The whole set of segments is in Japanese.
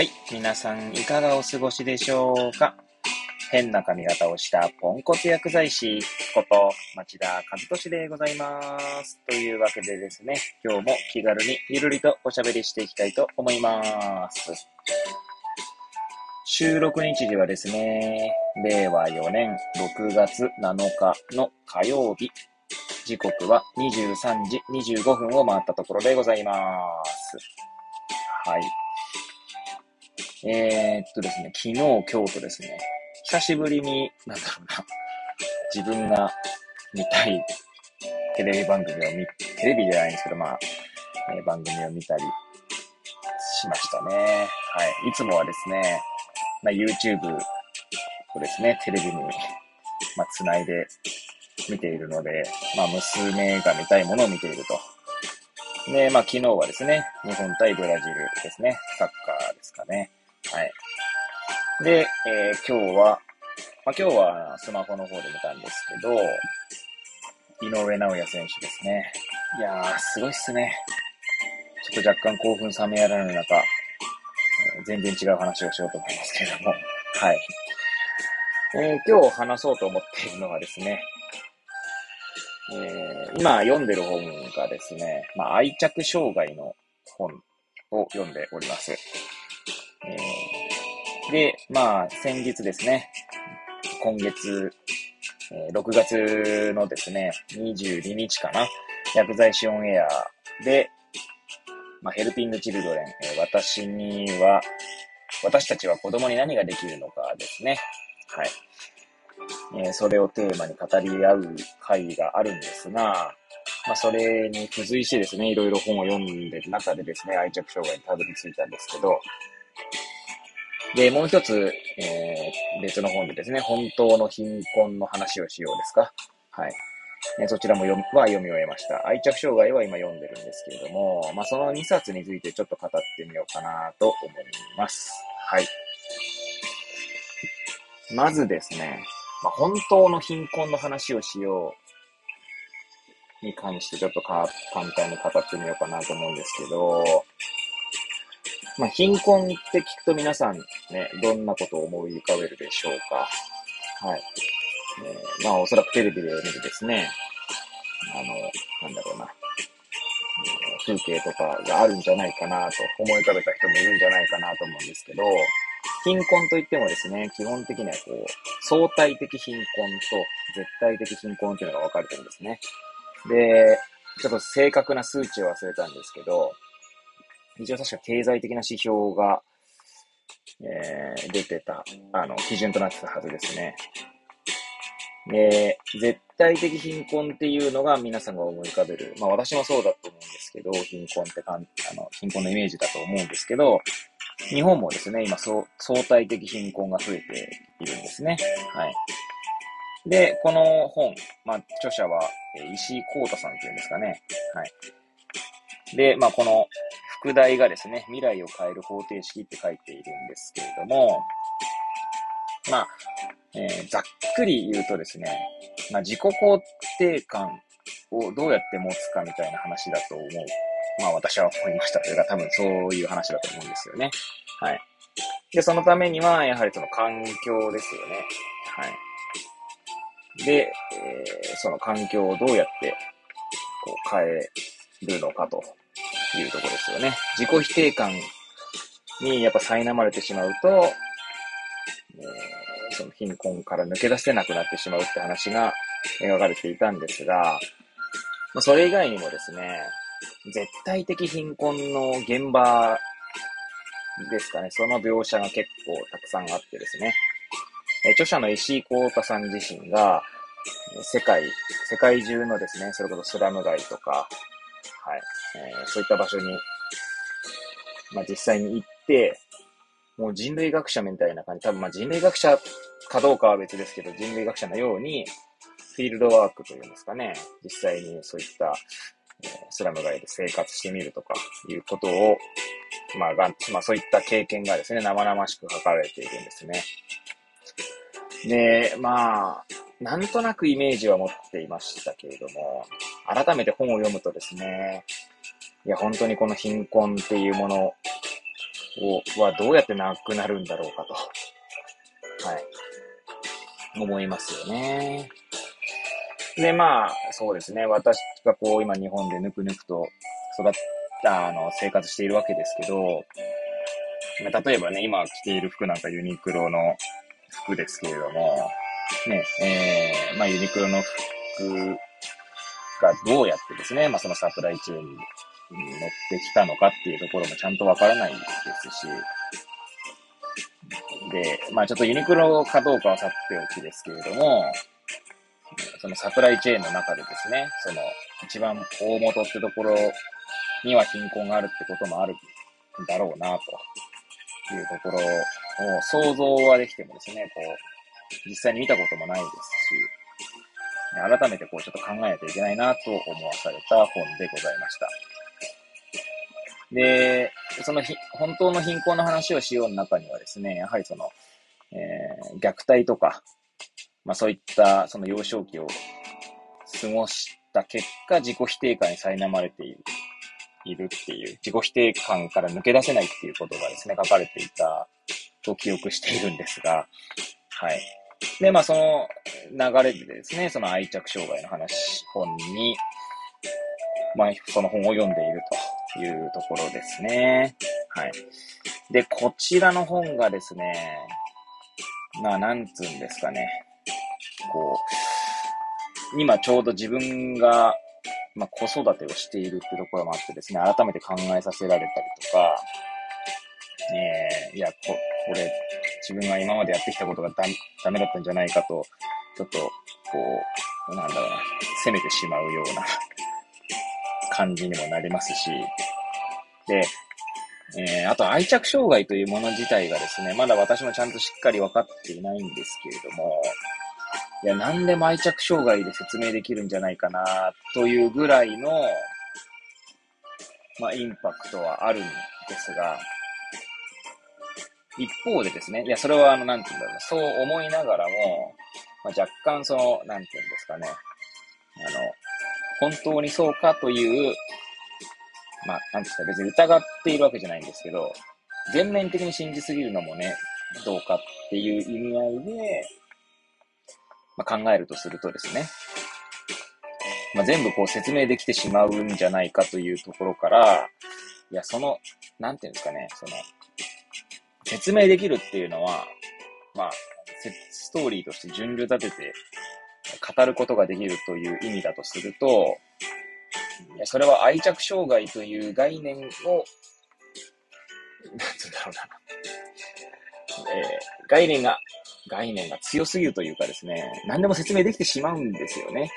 はい。皆さん、いかがお過ごしでしょうか？変な髪型をしたポンコツ薬剤師こと町田和俊でございます。というわけでですね、今日も気軽にゆるりとおしゃべりしていきたいと思います。収録日時はですね、令和4年6月7日の火曜日、時刻は23時25分を回ったところでございます。はい。えー、っとですね、昨日、今日とですね、久しぶりに、なんだろうな、自分が見たいテレビ番組を見、テレビじゃないんですけど、まあ、えー、番組を見たりしましたね。はい。いつもはですね、まあ、YouTube をですね、テレビに、まあ、繋いで見ているので、まあ、娘が見たいものを見ていると。で、まあ、昨日はですね、日本対ブラジルですね、サッカーですかね。はい。で、えー、今日は、まあ、今日はスマホの方で見たんですけど、井上直也選手ですね。いやー、すごいっすね。ちょっと若干興奮冷めやらぬ中、全然違う話をしようと思いますけれども、はい。えー、今日話そうと思っているのはですね、えー、今読んでる本がですね、まあ、愛着障害の本を読んでおります。え、で、まあ、先日ですね、今月、え、6月のですね、22日かな、薬剤師オンエアで、まあ、ヘルピングチルドレン、え、私には、私たちは子供に何ができるのかですね。はい。え、それをテーマに語り合う会があるんですが、まあ、それに付随してですね、いろいろ本を読んでる中でですね、愛着障害にたどり着いたんですけど、で、もう一つ、えー、別の本でですね、本当の貧困の話をしようですか？はい。ね、そちらも読は読み終えました。愛着障害は今読んでるんですけれども、まあ、その2冊についてちょっと語ってみようかなと思います。はい。まずですね、まあ、本当の貧困の話をしように関してちょっとか簡単に語ってみようかなと思うんですけど、まあ、貧困って聞くと皆さんね、どんなことを思い浮かべるでしょうか。はい。えー、まあ、おそらくテレビで見るですね、あの、なんだろうな、風景とかがあるんじゃないかなと思い浮かべた人もいるんじゃないかなと思うんですけど、貧困といってもですね、基本的にはこう、相対的貧困と絶対的貧困っていうのが分かれてるんですね。で、ちょっと正確な数値を忘れたんですけど、一応確か経済的な指標が、えー、出てた、あの、基準となってたはずですね。で、絶対的貧困っていうのが皆さんが思い浮かべる。まあ私もそうだと思うんですけど、貧困ってかん、あの、貧困のイメージだと思うんですけど、日本もですね、今、相対的貧困が増えているんですね。はい。で、この本、まあ、著者は、石井幸太さんっていうんですかね。はい。で、まあ、この副題がですね、未来を変える方程式って書いているんですけれども、まあ、えー、ざっくり言うとですね、まあ、自己肯定感をどうやって持つかみたいな話だと思う。まあ私は思いました。というか多分そういう話だと思うんですよね。はい。で、そのためには、やはりその環境ですよね。はい。で、えー、その環境をどうやって、こう変えるのかとていうところですよね。自己否定感にやっぱ苛まれてしまうと、えー、その貧困から抜け出せなくなってしまうって話が描かれていたんですが、まあ、それ以外にもですね、絶対的貧困の現場ですかね、その描写が結構たくさんあってですね、え著者の石井幸太さん自身が、世界、世界中のですね、それこそスラム街とか、はい、えー、そういった場所に、まあ、実際に行って、もう人類学者みたいな感じ、多分まあ人類学者かどうかは別ですけど、人類学者のように、フィールドワークというんですかね、実際にそういった、えー、スラム街で生活してみるとかいうことを、まあ、が、まあそういった経験がですね、生々しく書かれているんですね。で、まあ、なんとなくイメージは持っていましたけれども、改めて本を読むとですね、いや、本当にこの貧困っていうものを、はどうやってなくなるんだろうかと。はい。思いますよね。で、まあ、そうですね。私がこう、今日本でぬくぬくと育った、あの、生活しているわけですけど、例えばね、今着ている服なんかユニクロの服ですけれども、ね、えー、まあユニクロの服がどうやってですね、まあそのサプライチェーンに乗ってきたのかっていうところもちゃんとわからないですし、で、まあちょっとユニクロかどうかはさっておきですけれども、そのサプライチェーンの中でですね、その一番大元ってところには貧困があるってこともあるんだろうな、というところを想像はできてもですね、こう、実際に見たこともないですし、改めてこうちょっと考えないといけないなと思わされた本でございました。で、そのひ本当の貧困の話をしようの中にはですね、やはりその、えー、虐待とか、まあそういったその幼少期を過ごした結果、自己否定感に苛まれている、いるっていう、自己否定感から抜け出せないっていうことがですね、書かれていたと記憶しているんですが、はい。で、まあその流れでですね、その愛着障害の話、本に、まあその本を読んでいるというところですね。はい。で、こちらの本がですね、まあなんつうんですかね。こう、今ちょうど自分が、まあ、子育てをしているってところもあってですね、改めて考えさせられたりとか、えー、いや、こ、これ、自分が今までやってきたことがダダメだったんじゃないかと、ちょっと、こう、なんだろうな、責めてしまうような感じにもなりますし、で、えー、あと愛着障害というもの自体がですね、まだ私もちゃんとしっかり分かっていないんですけれども、いや、何でも愛着障害で説明できるんじゃないかな、というぐらいの、まあ、インパクトはあるんですが、一方でですね、いや、それはあの、なんて言うんだろうな、そう思いながらも、まあ、若干その、なんて言うんですかね、あの、本当にそうかという、まあ、なんですか、別に疑っているわけじゃないんですけど、全面的に信じすぎるのもね、どうかっていう意味合いで、まあ、考えるとするとですね、まあ、全部こう説明できてしまうんじゃないかというところから、いや、その、なんていうんですかね、その、説明できるっていうのは、まあ、ストーリーとして順序立てて語ることができるという意味だとすると、それは愛着障害という概念を、なんつうんだろうな。えー、概念が、概念が強すぎるというかですね、何でも説明できてしまうんですよね。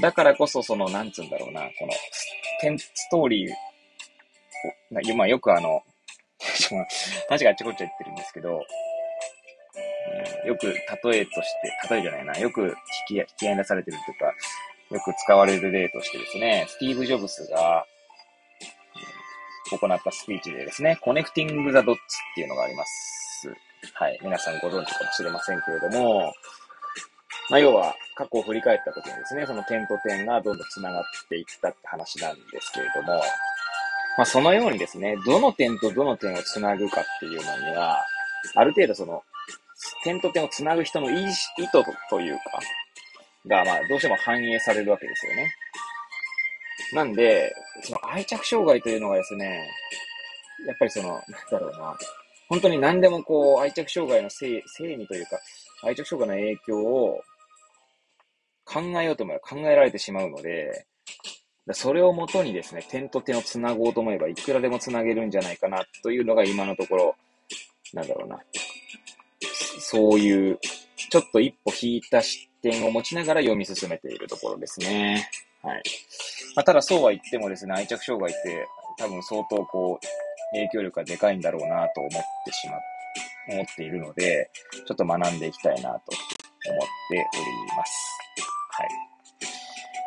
だからこそ、その、なんつうんだろうな、この、ストーリー、まあ、よくあの、話があっちこっちゃ言ってるんですけど、うん、よく例えとして、例えじゃないな、よく引き引き合いに出されてるというか、よく使われる例としてですね、スティーブ・ジョブスが、行ったスピーチでですね、 Connecting the Dots っていうのがあります。はい。皆さんご存知かもしれませんけれども、まあ、要は、過去を振り返った時にですね、その点と点がどんどん繋がっていったって話なんですけれども、まあ、そのようにですね、どの点とどの点をつなぐかっていうのには、ある程度その、点と点をつなぐ人の意図というか、が、まあ、どうしても反映されるわけですよね。なんで、その愛着障害というのがですね、やっぱりその、なんだろうな、本当に何でもこう、愛着障害のせい、せいにというか、愛着障害の影響を考えようと思えば考えられてしまうので、それをもとにですね、点と点をつなごうと思えばいくらでもつなげるんじゃないかなというのが今のところ、なんだろうな。そういう、ちょっと一歩引いた視点を持ちながら読み進めているところですね。はい。まあ、ただそうは言ってもですね、愛着障害って多分相当こう、影響力がでかいんだろうなと思ってしまっ、思っているので、ちょっと学んでいきたいなと思っております。はい。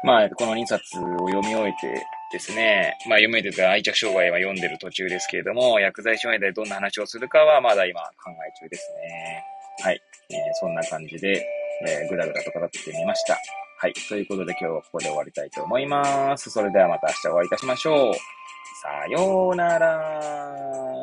まあ、この2冊を読み終えてですね、まあ読み終えてた愛着障害は読んでる途中ですけれども、薬剤師の間でどんな話をするかはまだ今考え中ですね。はい。えー、そんな感じで、えー、ぐだぐだと語ってみました。はい。ということで今日はここで終わりたいと思います。それではまた明日お会いいたしましょう。さようなら。